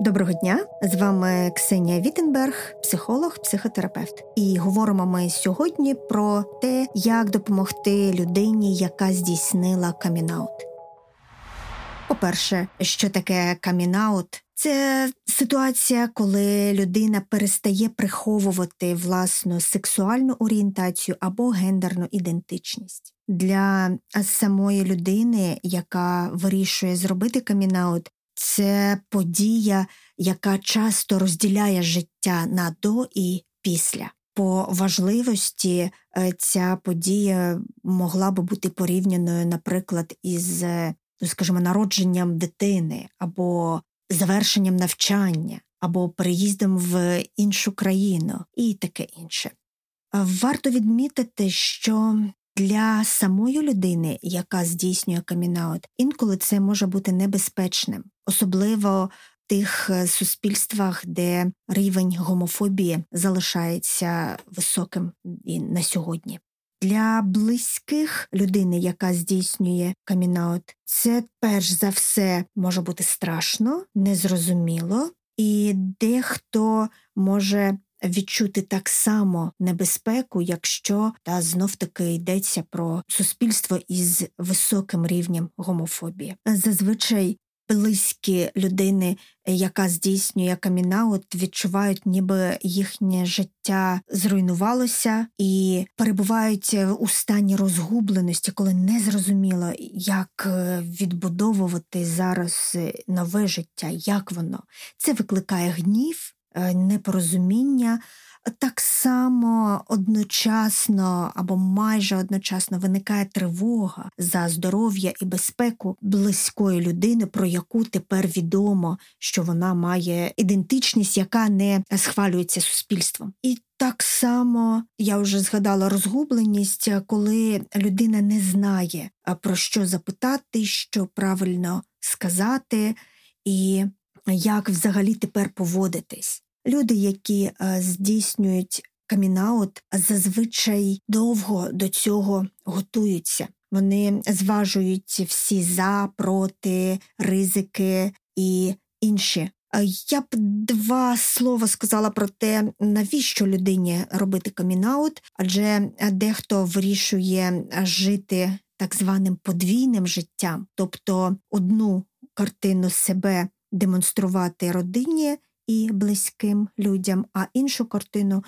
Доброго дня, з вами Ксенія Віттенберг, психолог, психотерапевт. І говоримо ми сьогодні про те, як допомогти людині, яка здійснила камінаут. По-перше, що таке камінаут? Це ситуація, коли людина перестає приховувати власну сексуальну орієнтацію або гендерну ідентичність. Для самої людини, яка вирішує зробити камінаут, це подія, яка часто розділяє життя на до і після. По важливості е, ця подія могла би бути порівняною, наприклад, із, ну, скажімо, народженням дитини або завершенням навчання, або переїздом в іншу країну, і таке інше. Варто відмітити, що для самої людини, яка здійснює камінаут, інколи це може бути небезпечним, особливо в тих е, суспільствах, де рівень гомофобії залишається високим і на сьогодні. Для близьких людини, яка здійснює камінаут, це перш за все може бути страшно, незрозуміло, і дехто може відчути так само небезпеку, якщо та знов таки йдеться про суспільство із високим рівнем гомофобії. Зазвичай близькі людини, яка здійснює камінаут, відчувають, ніби їхнє життя зруйнувалося і перебувають у стані розгубленості, коли не зрозуміло, як е, відбудовувати зараз нове життя, як воно це викликає гнів. Е, непорозуміння. Так само одночасно або майже одночасно виникає тривога за здоров'я і безпеку близької людини, про яку тепер відомо, що вона має ідентичність, яка не схвалюється суспільством. І так само я вже згадала розгубленість, коли людина не знає про що запитати, що правильно сказати, і як взагалі тепер поводитись. Люди, які е, здійснюють камінаут, зазвичай довго до цього готуються. Вони зважують всі за, проти, ризики і інші. Я б два слова сказала про те, навіщо людині робити камінаут, адже дехто вирішує жити так званим подвійним життям, тобто одну картину себе демонструвати родині і близьким людям, а іншу картину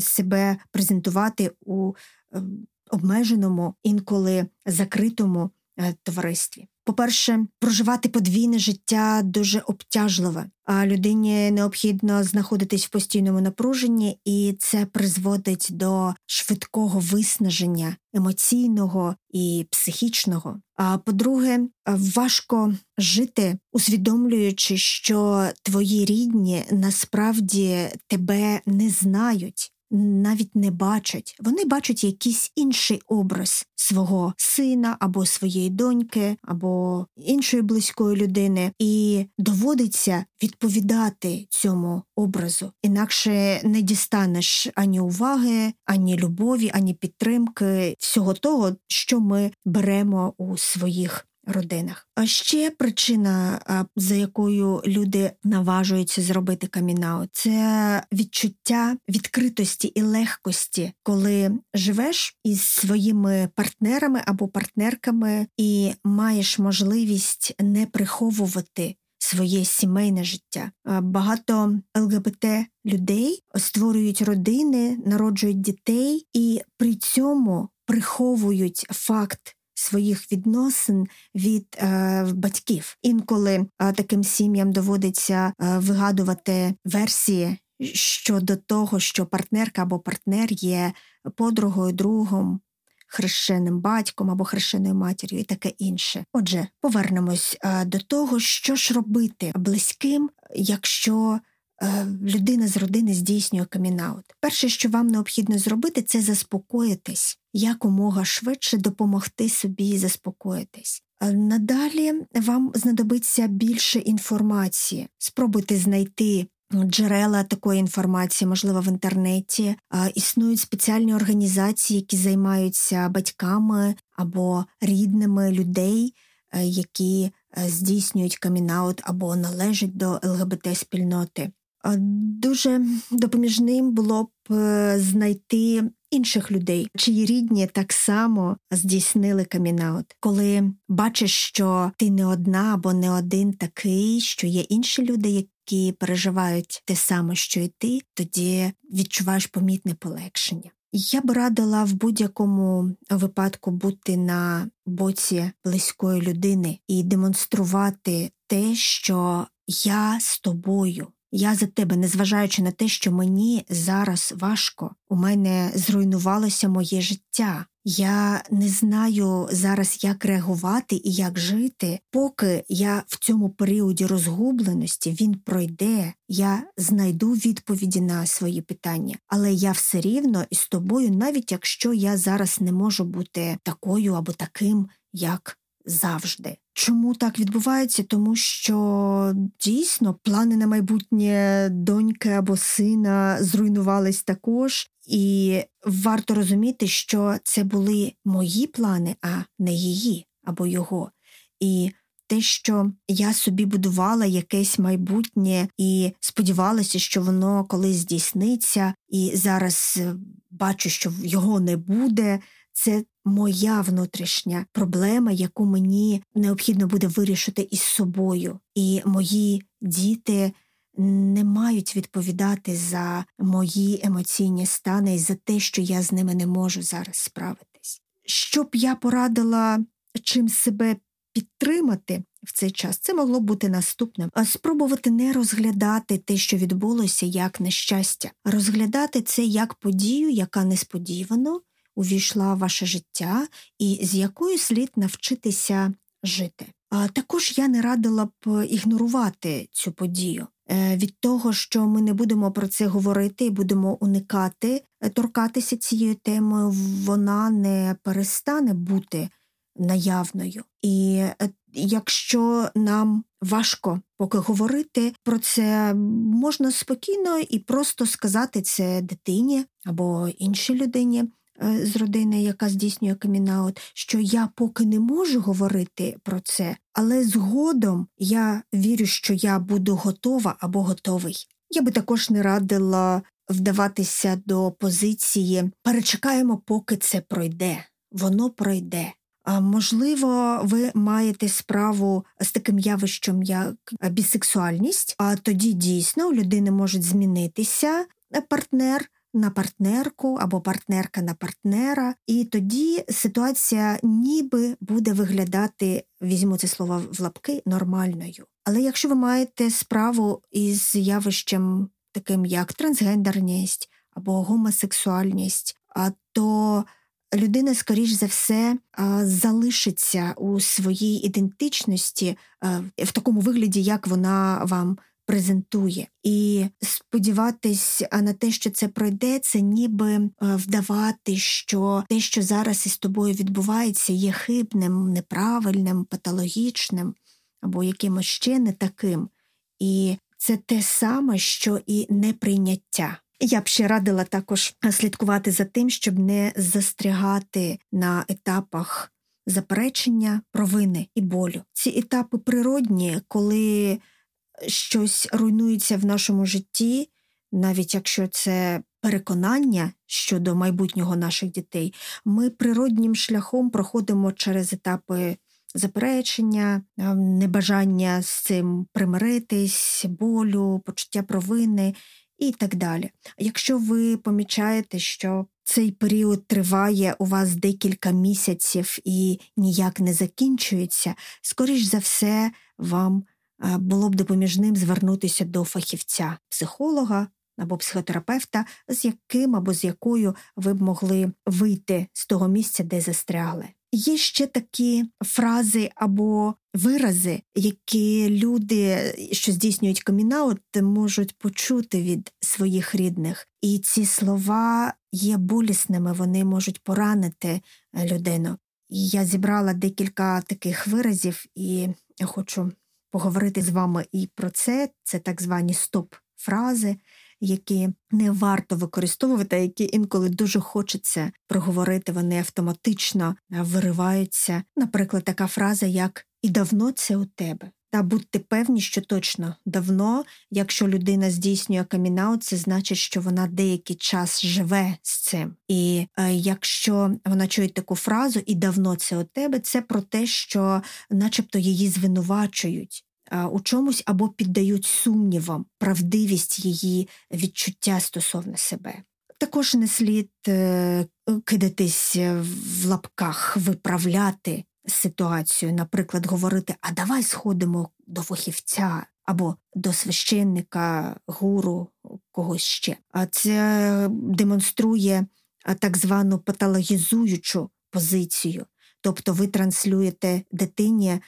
себе презентувати у ем, обмеженому, інколи закритому е, товаристві. По-перше, проживати подвійне життя дуже обтяжливе, а людині необхідно знаходитись в постійному напруженні, і це призводить до швидкого виснаження емоційного і психічного. А по-друге, важко жити, усвідомлюючи, що твої рідні насправді тебе не знають навіть не бачать. Вони бачать якийсь інший образ свого сина або своєї доньки, або іншої близької людини, і доводиться відповідати цьому образу. Інакше не дістанеш ані уваги, ані любові, ані підтримки всього того, що ми беремо у своїх родинах. А ще причина, за якою люди наважуються зробити камінаут, це відчуття відкритості і легкості, коли живеш із своїми партнерами або партнерками і маєш можливість не приховувати. Своє сімейне життя. Багато ЛГБТ людей створюють родини, народжують дітей і при цьому приховують факт своїх відносин від е, батьків. Інколи е, таким сім'ям доводиться е, вигадувати версії щодо того, що партнерка або партнер є подругою, другом. Хрещеним батьком або хрещеною матір'ю і таке інше. Отже, повернемось а, до того, що ж робити близьким, якщо людина з родини здійснює камінаут. Перше, що вам необхідно зробити, це заспокоїтись якомога швидше допомогти собі заспокоїтись. Надалі вам знадобиться більше інформації. Спробуйте знайти джерела такої інформації, можливо, в інтернеті. Існують спеціальні організації, які займаються батьками або рідними людей, які здійснюють камінаут або належать до ЛГБТ спільноти. Дуже допоміжним було б е, знайти інших людей, чиї рідні так само здійснили камінаут. Коли бачиш, що ти не одна або не один такий, що є інші люди, які переживають те саме, що і ти, тоді відчуваєш помітне полегшення. Я б радила в будь-якому випадку бути на боці близької людини і демонструвати те, що я з тобою. Я за тебе, незважаючи на те, що мені зараз важко, у мене зруйнувалося моє життя. Я не знаю зараз, як реагувати і як жити, поки я в цьому періоді розгубленості він пройде, я знайду відповіді на свої питання, але я все рівно із тобою, навіть якщо я зараз не можу бути такою або таким, як завжди. Чому так відбувається? Тому що дійсно плани на майбутнє доньки або сина зруйнувались також, і варто розуміти, що це були мої плани, а не її або його. І те, що я собі будувала якесь майбутнє і сподівалася, що воно колись здійсниться, і зараз е, бачу, що його не буде. Це моя внутрішня проблема, яку мені необхідно буде вирішити із собою, і мої діти не мають відповідати за мої емоційні стани і за те, що я з ними не можу зараз справитись. Щоб я порадила чим себе підтримати в цей час, це могло бути наступним: спробувати не розглядати те, що відбулося, як нещастя, розглядати це як подію, яка несподівано увійшла в ваше життя, і з якою слід навчитися жити. А також я не радила б ігнорувати цю подію. Е, від того, що ми не будемо про це говорити і будемо уникати, е, торкатися цією темою, вона не перестане бути наявною. І е, якщо нам важко поки говорити про це, можна спокійно і просто сказати це дитині або іншій людині. Е, з родини, яка здійснює камінаут, що я поки не можу говорити про це, але згодом я вірю, що я буду готова або готовий. Я би також не радила вдаватися до позиції перечекаємо, поки це пройде, воно пройде. А можливо, ви маєте справу з таким явищем, як бісексуальність, а тоді дійсно у людини можуть змінитися партнер на партнерку або партнерка на партнера, і тоді ситуація ніби буде виглядати, візьму це слово в лапки, нормальною. Але якщо ви маєте справу із явищем, таким як трансгендерність або гомосексуальність, то людина, скоріш за все, залишиться у своїй ідентичності в такому вигляді, як вона вам презентує. І сподіватись на те, що це пройде, це ніби е, вдавати, що те, що зараз із тобою відбувається, є хибним, неправильним, патологічним або якимось ще не таким. І це те саме, що і неприйняття. Я б ще радила також слідкувати за тим, щоб не застрягати на етапах заперечення, провини і болю. Ці етапи природні, коли щось руйнується в нашому житті, навіть якщо це переконання щодо майбутнього наших дітей, ми природнім шляхом проходимо через етапи заперечення, небажання з цим примиритись, болю, почуття провини. І так далі. Якщо ви помічаєте, що цей період триває у вас декілька місяців і ніяк не закінчується, скоріш за все, вам було б допоміжним звернутися до фахівця, психолога або психотерапевта, з яким або з якою ви б могли вийти з того місця, де застрягли. Є ще такі фрази або вирази, які люди, що здійснюють камінаут, можуть почути від своїх рідних. І ці слова є болісними, вони можуть поранити людину. Я зібрала декілька таких виразів, і хочу поговорити з вами і про це. Це так звані стоп-фрази, які не варто використовувати, а які інколи дуже хочеться проговорити, вони автоматично вириваються. Наприклад, така фраза, як і давно це у тебе. Та будьте певні, що точно давно, якщо людина здійснює камінаут, це значить, що вона деякий час живе з цим. І е, якщо вона чує таку фразу і давно це у тебе, це про те, що, начебто, її звинувачують. Е, у чомусь або піддають сумнівам правдивість її відчуття стосовно себе. Також не слід е, кидатись в лапках, виправляти ситуацію, наприклад, говорити: а давай сходимо до фахівця або до священника, гуру, когось ще. А це демонструє так звану патологізуючу позицію. Тобто ви транслюєте дитині,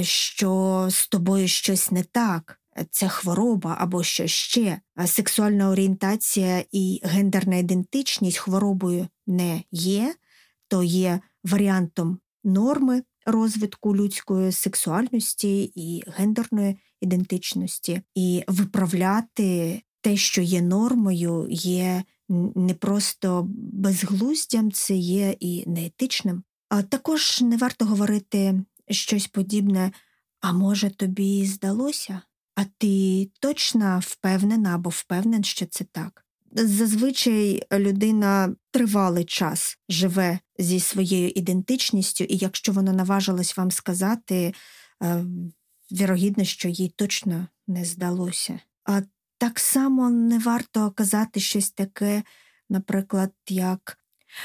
що з тобою щось не так. Це хвороба або що ще. Сексуальна орієнтація і гендерна ідентичність хворобою не є, то є варіантом норми розвитку людської сексуальності і гендерної ідентичності, і виправляти те, що є нормою, є не просто безглуздям, це є і неетичним. А також не варто говорити щось подібне, а може, тобі здалося? А ти точно впевнена або впевнен, що це так. Зазвичай людина тривалий час живе зі своєю ідентичністю, і якщо вона наважилась вам сказати, е, вірогідно, що їй точно не здалося. А так само не варто казати щось таке, наприклад, як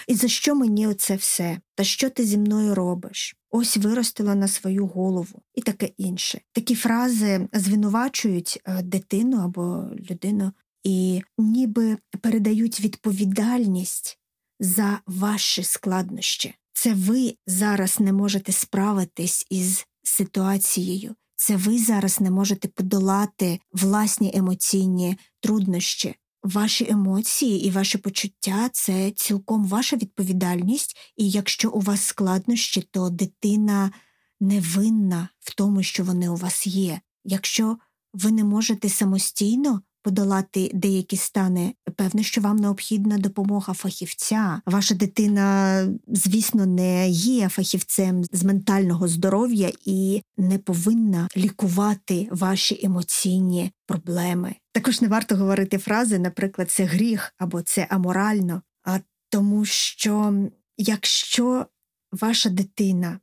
і за що мені оце все? Та що ти зі мною робиш? Ось виростила на свою голову і таке інше. Такі фрази звинувачують е, дитину або людину і ніби передають відповідальність за ваші складнощі. Це ви зараз не можете справитись із ситуацією. Це ви зараз не можете подолати власні емоційні труднощі. Ваші емоції і ваші почуття це цілком ваша відповідальність, і якщо у вас складнощі, то дитина не винна в тому, що вони у вас є. Якщо ви не можете самостійно подолати деякі стани, певне, що вам необхідна допомога фахівця. Ваша дитина, звісно, не є фахівцем з ментального здоров'я і не повинна лікувати ваші емоційні проблеми. Також не варто говорити фрази, наприклад, це гріх або це аморально, а тому, що якщо ваша дитина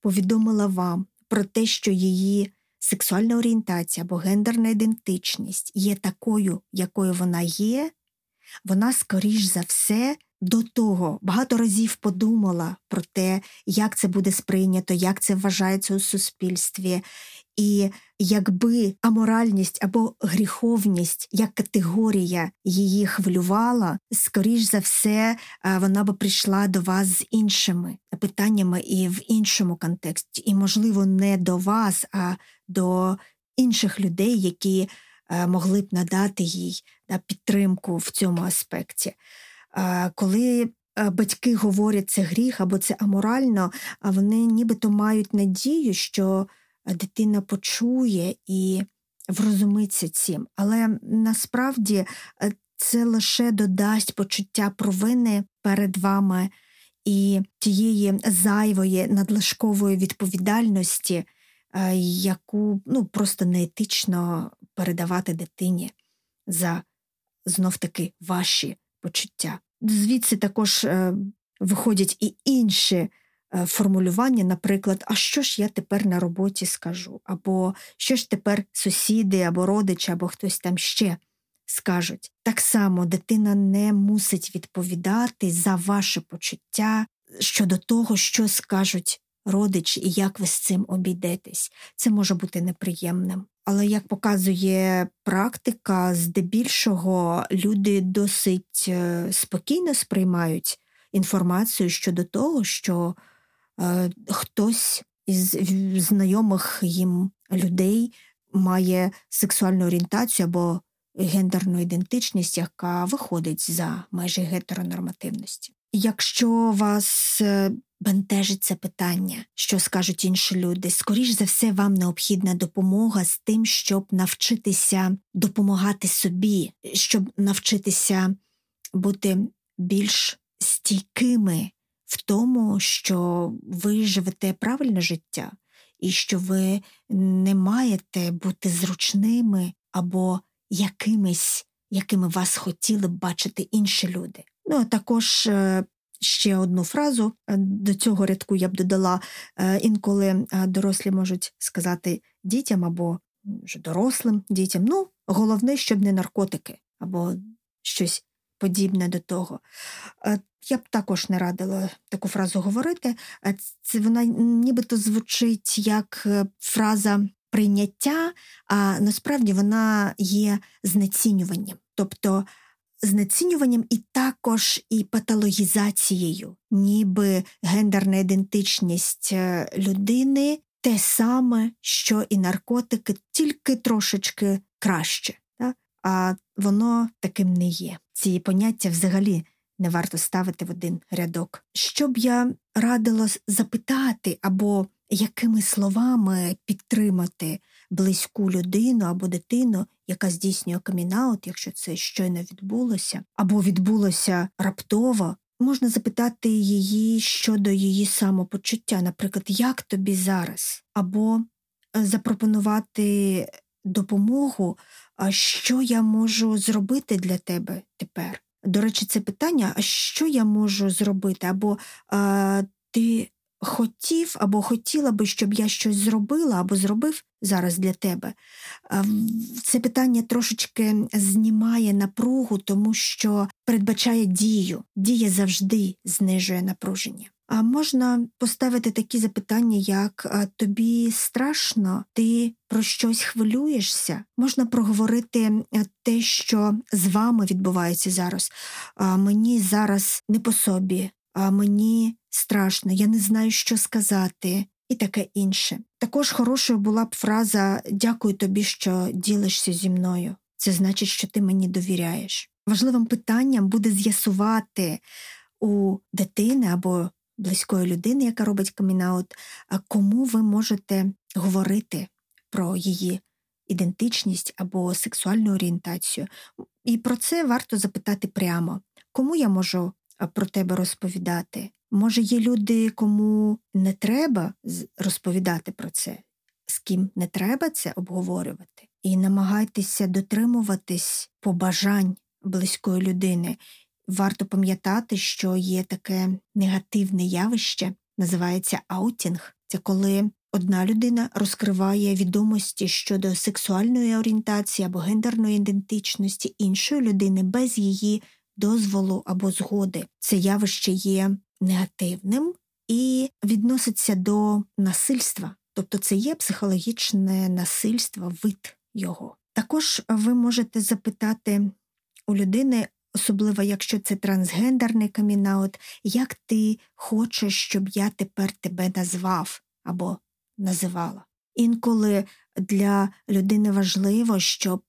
повідомила вам про те, що її сексуальна орієнтація або гендерна ідентичність є такою, якою вона є, вона, скоріш за все, до того багато разів подумала про те, як це буде сприйнято, як це вважається у суспільстві, і якби аморальність або гріховність як категорія її хвилювала, скоріш за все, вона би прийшла до вас з іншими питаннями і в іншому контексті, і, можливо, не до вас, а до інших людей, які могли б надати їй підтримку в цьому аспекті. Коли батьки говорять це гріх або це аморально, а вони нібито мають надію, що дитина почує і врозумиться цим. Але насправді е, це лише додасть почуття провини перед вами і тієї зайвої надлишкової відповідальності, е, яку ну, просто неетично передавати дитині за знов таки ваші почуття. Звідси також е, виходять і інші формулювання, наприклад, а що ж я тепер на роботі скажу, або що ж тепер сусіди, або родичі, або хтось там ще скажуть. Так само дитина не мусить відповідати за ваше почуття щодо того, що скажуть родичі і як ви з цим обійдетесь. Це може бути неприємним. Але як показує практика, здебільшого люди досить е, спокійно сприймають інформацію щодо того, що Е, хтось із знайомих їм людей має сексуальну орієнтацію або гендерну ідентичність, яка виходить за межі гетеронормативності. якщо вас е, бентежить це питання, що скажуть інші люди, скоріш за все, вам необхідна допомога з тим, щоб навчитися допомагати собі, щоб навчитися бути більш стійкими в тому, що ви живете правильне життя, і що ви не маєте бути зручними або якимись, якими вас хотіли б бачити інші люди. Ну а також е, ще одну фразу е, до цього рядку я б додала е, інколи дорослі можуть сказати дітям або дорослим дітям: ну, головне, щоб не наркотики, або щось подібне до того. Я б також не радила таку фразу говорити. Це вона нібито звучить як фраза прийняття, а насправді вона є знецінюванням. Тобто знецінюванням і також і патологізацією, ніби гендерна ідентичність е, людини те саме, що і наркотики, тільки трошечки краще. А воно таким не є. Ці поняття взагалі не варто ставити в один рядок. Що б я радила запитати або якими словами підтримати близьку людину або дитину, яка здійснює камінаут, якщо це щойно відбулося, або відбулося раптово, можна запитати її щодо її самопочуття, наприклад, як тобі зараз, або е, запропонувати допомогу, а що я можу зробити для тебе тепер. До речі, це питання, а що я можу зробити? Або а, ти хотів або хотіла би, щоб я щось зробила або зробив зараз для тебе. Це питання трошечки знімає напругу, тому що передбачає дію. Дія завжди знижує напруження. А можна поставити такі запитання, як тобі страшно, ти про щось хвилюєшся? Можна проговорити те, що з вами відбувається зараз. Мені зараз не по собі, а мені страшно, я не знаю, що сказати, і таке інше. Також хорошою була б фраза Дякую тобі, що ділишся зі мною. Це значить, що ти мені довіряєш. Важливим питанням буде з'ясувати у дитини або близької людини, яка робить камінаут, кому ви можете говорити про її ідентичність або сексуальну орієнтацію. І про це варто запитати прямо, кому я можу про тебе розповідати. Може, є люди, кому не треба розповідати про це, з ким не треба це обговорювати, і намагайтеся дотримуватись побажань близької людини. Варто пам'ятати, що є таке негативне явище, називається аутінг. Це коли одна людина розкриває відомості щодо сексуальної орієнтації або гендерної ідентичності іншої людини без її дозволу або згоди. Це явище є негативним і відноситься до насильства, тобто це є психологічне насильство, вид його. Також ви можете запитати у людини, особливо якщо це трансгендерний камінаут, як ти хочеш, щоб я тепер тебе назвав або називала. Інколи для людини важливо, щоб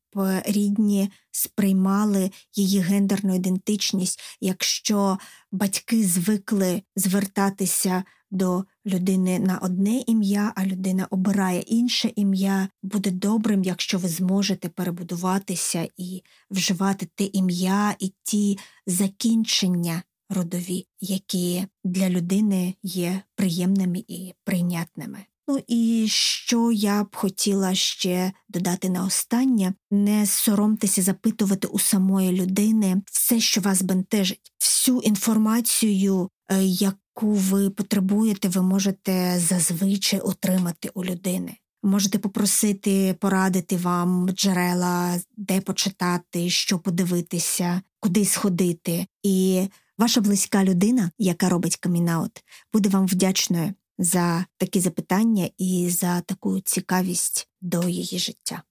рідні сприймали її гендерну ідентичність, якщо батьки звикли звертатися до людини на одне ім'я, а людина обирає інше ім'я, буде добрим, якщо ви зможете перебудуватися і вживати те ім'я і ті закінчення родові, які для людини є приємними і прийнятними. Ну і що я б хотіла ще додати на останнє, не соромтеся запитувати у самої людини все, що вас бентежить, всю інформацію, е, яку ви потребуєте, ви можете зазвичай отримати у людини. Можете попросити порадити вам джерела, де почитати, що подивитися, куди сходити. І ваша близька людина, яка робить камінаут, буде вам вдячною за такі запитання і за таку цікавість до її життя.